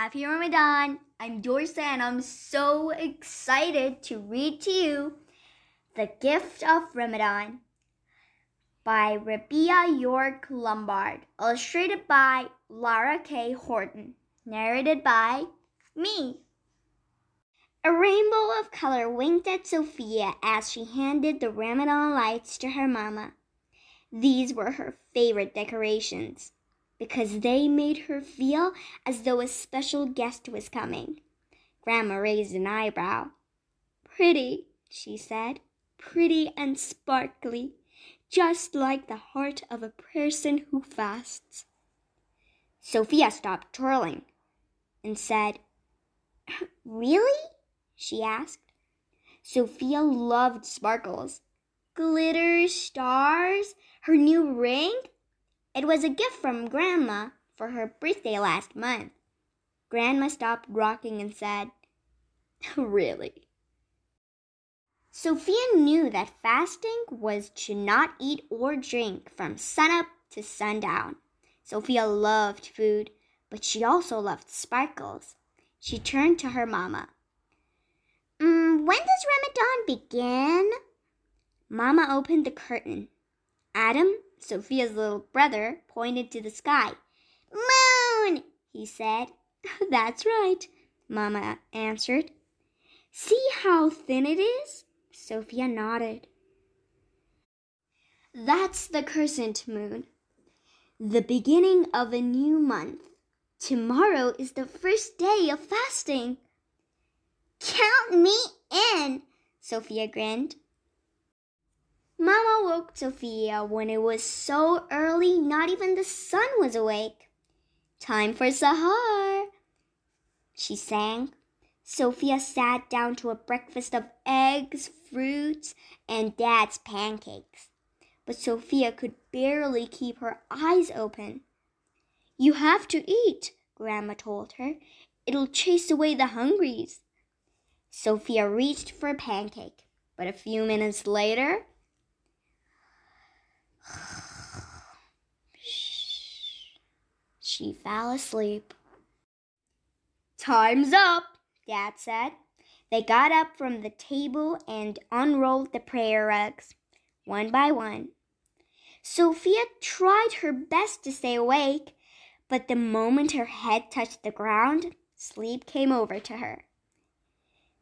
Happy Ramadan! I'm Dorsa and I'm so excited to read to you The Gift of Ramadan by Rabiah York Lumbard, illustrated by Lara K. Horton, narrated by me. A rainbow of color winked at Sophia as she handed the Ramadan lights to her mama. These were her favorite decorations because they made her feel as though a special guest was coming. Grandma raised an eyebrow. Pretty, she said, pretty and sparkly, just like the heart of a person who fasts. Sophia stopped twirling and said, Really? she asked. Sophia loved sparkles. Glitter, stars, her new ring, it was a gift from Grandma for her birthday last month. Grandma stopped rocking and said, Really? Sophia knew that fasting was to not eat or drink from sunup to sundown. Sophia loved food, but she also loved sparkles. She turned to her mama. Mm, when does Ramadan begin? Mama opened the curtain. Adam, Sophia's little brother, pointed to the sky. Moon, he said. That's right, Mamma answered. See how thin it is? Sophia nodded. That's the crescent moon, the beginning of a new month. Tomorrow is the first day of fasting. Count me in, Sophia grinned. Mama woke Sophia when it was so early not even the sun was awake. Time for sahar, she sang. Sophia sat down to a breakfast of eggs, fruits, and Dad's pancakes. But Sophia could barely keep her eyes open. You have to eat, Grandma told her. It'll chase away the hungries. Sophia reached for a pancake, but a few minutes later, she fell asleep. Time's up, Dad said. They got up from the table and unrolled the prayer rugs, one by one. Sophia tried her best to stay awake, but the moment her head touched the ground, sleep came over to her.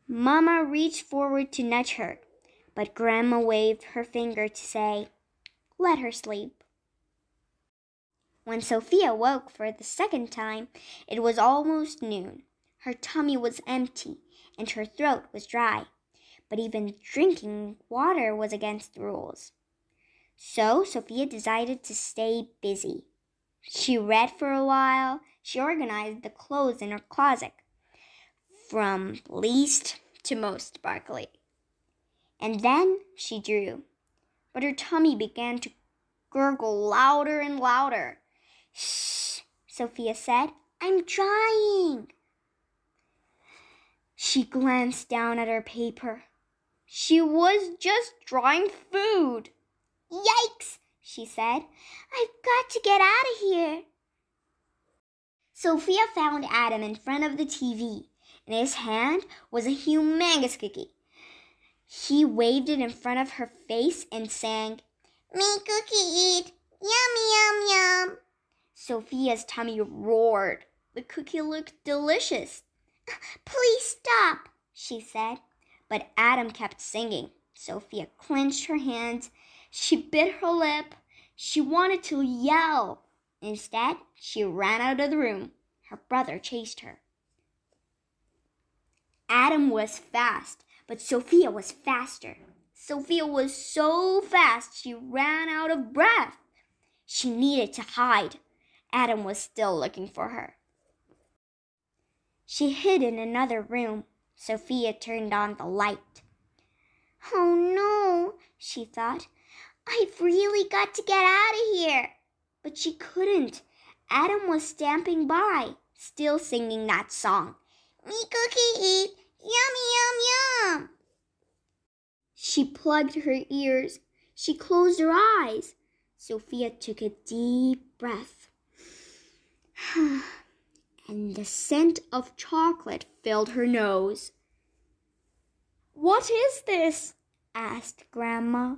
Mamma reached forward to nudge her, but Grandma waved her finger to say, let her sleep. When Sophia woke for the second time, it was almost noon. Her tummy was empty and her throat was dry, but even drinking water was against the rules. So Sophia decided to stay busy. She read for a while, she organized the clothes in her closet, from least to most sparkly. And then she drew but her tummy began to gurgle louder and louder. Shh, Sophia said. I'm trying. She glanced down at her paper. She was just drawing food. Yikes, she said. I've got to get out of here. Sophia found Adam in front of the TV. In his hand was a humongous cookie. He waved it in front of her face and sang, Me cookie eat, yum, yum, yum. Sophia's tummy roared. The cookie looked delicious. Please stop, she said. But Adam kept singing. Sophia clenched her hands. She bit her lip. She wanted to yell. Instead, she ran out of the room. Her brother chased her. Adam was fast but Sophia was faster. Sophia was so fast she ran out of breath. She needed to hide. Adam was still looking for her. She hid in another room. Sophia turned on the light. Oh no, she thought. I've really got to get out of here. But she couldn't. Adam was stamping by, still singing that song. Me cookie eat, Yummy, yum, yum. She plugged her ears. She closed her eyes. Sophia took a deep breath. and the scent of chocolate filled her nose. What is this? asked Grandma.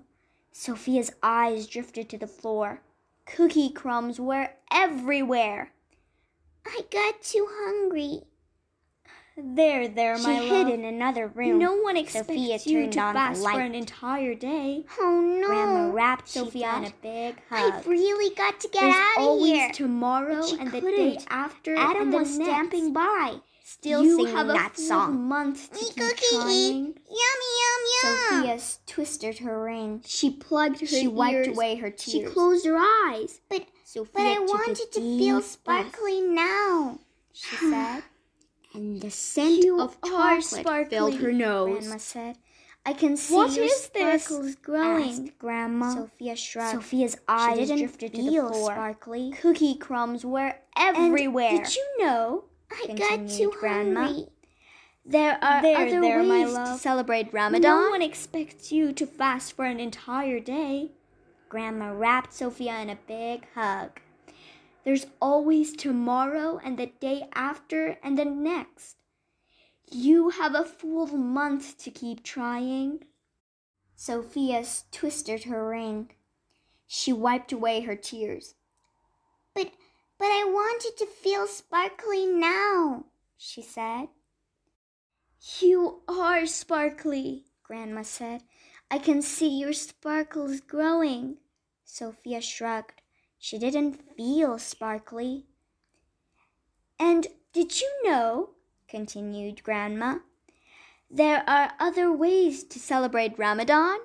Sophia's eyes drifted to the floor. Cookie crumbs were everywhere. I got too hungry. There, there, She my hid in another room. No one expects Sophia you turned to on the fast for an entire day. Oh no. Grandma wrapped she Sophia in a big hug. I've really got to get There's out of always here. tomorrow she and the couldn't. day after Adam and the was next. stamping by, still you singing have a that song. month to keep cookie, trying. Yummy, yum, yum. Sophia twisted her ring. She plugged her She wiped away her tears. She closed her eyes. But Sophia but I wanted to feel deep breath. sparkly now. She said, and the scent You of chocolate filled her nose. Grandma said. I can see What your is this? sparkles growing. Asked Grandma. Sophia shrugged. Sophia's eyes didn't drifted to the floor. sparkly. Cookie crumbs were And everywhere. did you know? I got too Grandma. hungry. There are there, other there, ways my to celebrate No Ramadan. one expects you to fast for an entire day. Grandma wrapped Sophia in a big hug. There's always tomorrow and the day after and the next. You have a full month to keep trying. Sophia twisted her ring. She wiped away her tears. But but I wanted to feel sparkly now, she said. You are sparkly, Grandma said. I can see your sparkles growing. Sophia shrugged. She didn't feel sparkly. And did you know, continued Grandma, there are other ways to celebrate Ramadan?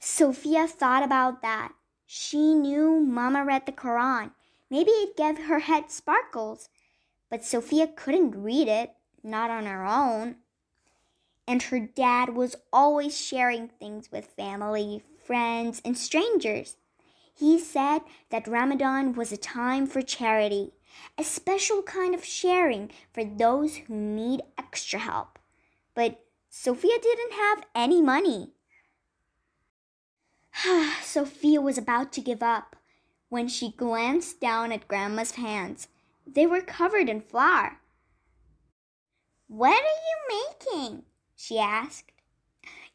Sophia thought about that. She knew Mama read the Quran. Maybe it gave her head sparkles but Sophia couldn't read it, not on her own. And her dad was always sharing things with family, friends, and strangers. He said that Ramadan was a time for charity, a special kind of sharing for those who need extra help. But Sophia didn't have any money. Sophia was about to give up when she glanced down at Grandma's hands. They were covered in flour. What are you making? she asked.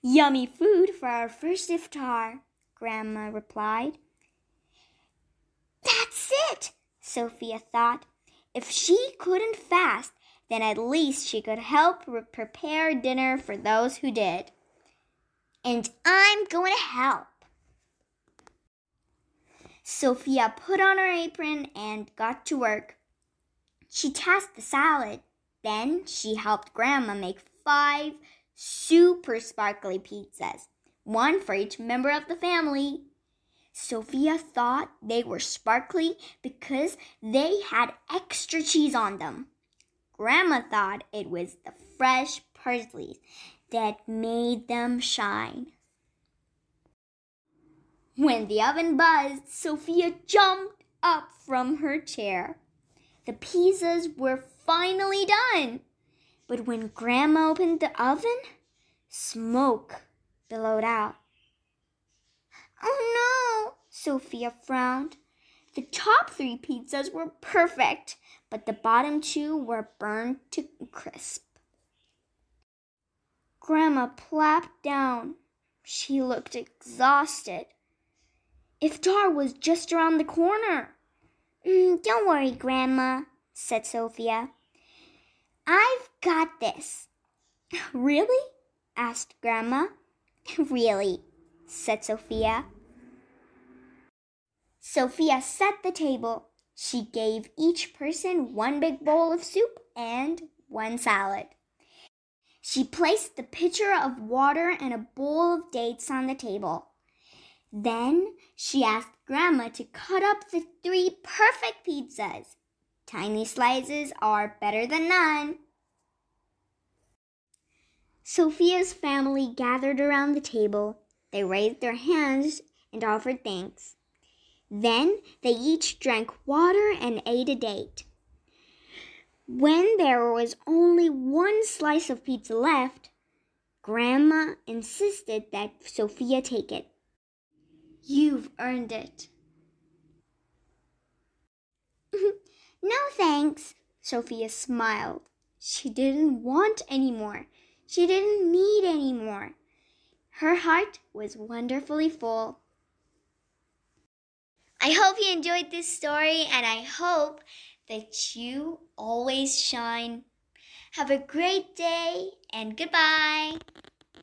Yummy food for our first iftar, Grandma replied. That's it, Sophia thought. If she couldn't fast, then at least she could help re- prepare dinner for those who did. And I'm going to help. Sophia put on her apron and got to work. She tasked the salad. Then she helped Grandma make five super sparkly pizzas, one for each member of the family. Sophia thought they were sparkly because they had extra cheese on them. Grandma thought it was the fresh parsley that made them shine. When the oven buzzed, Sophia jumped up from her chair. The pizzas were finally done. But when Grandma opened the oven, smoke billowed out. Oh no! Sophia frowned. The top three pizzas were perfect, but the bottom two were burned to crisp. Grandma plopped down. She looked exhausted. If Iftar was just around the corner. Mm, don't worry, Grandma, said Sophia. I've got this. Really? asked Grandma. really, said Sophia. Sophia set the table. She gave each person one big bowl of soup and one salad. She placed the pitcher of water and a bowl of dates on the table. Then she asked Grandma to cut up the three perfect pizzas. Tiny slices are better than none. Sophia's family gathered around the table. They raised their hands and offered thanks. Then they each drank water and ate a date. When there was only one slice of pizza left, Grandma insisted that Sophia take it. You've earned it. thanks. Sophia smiled. She didn't want any more. She didn't need any more. Her heart was wonderfully full. I hope you enjoyed this story and I hope that you always shine. Have a great day and goodbye.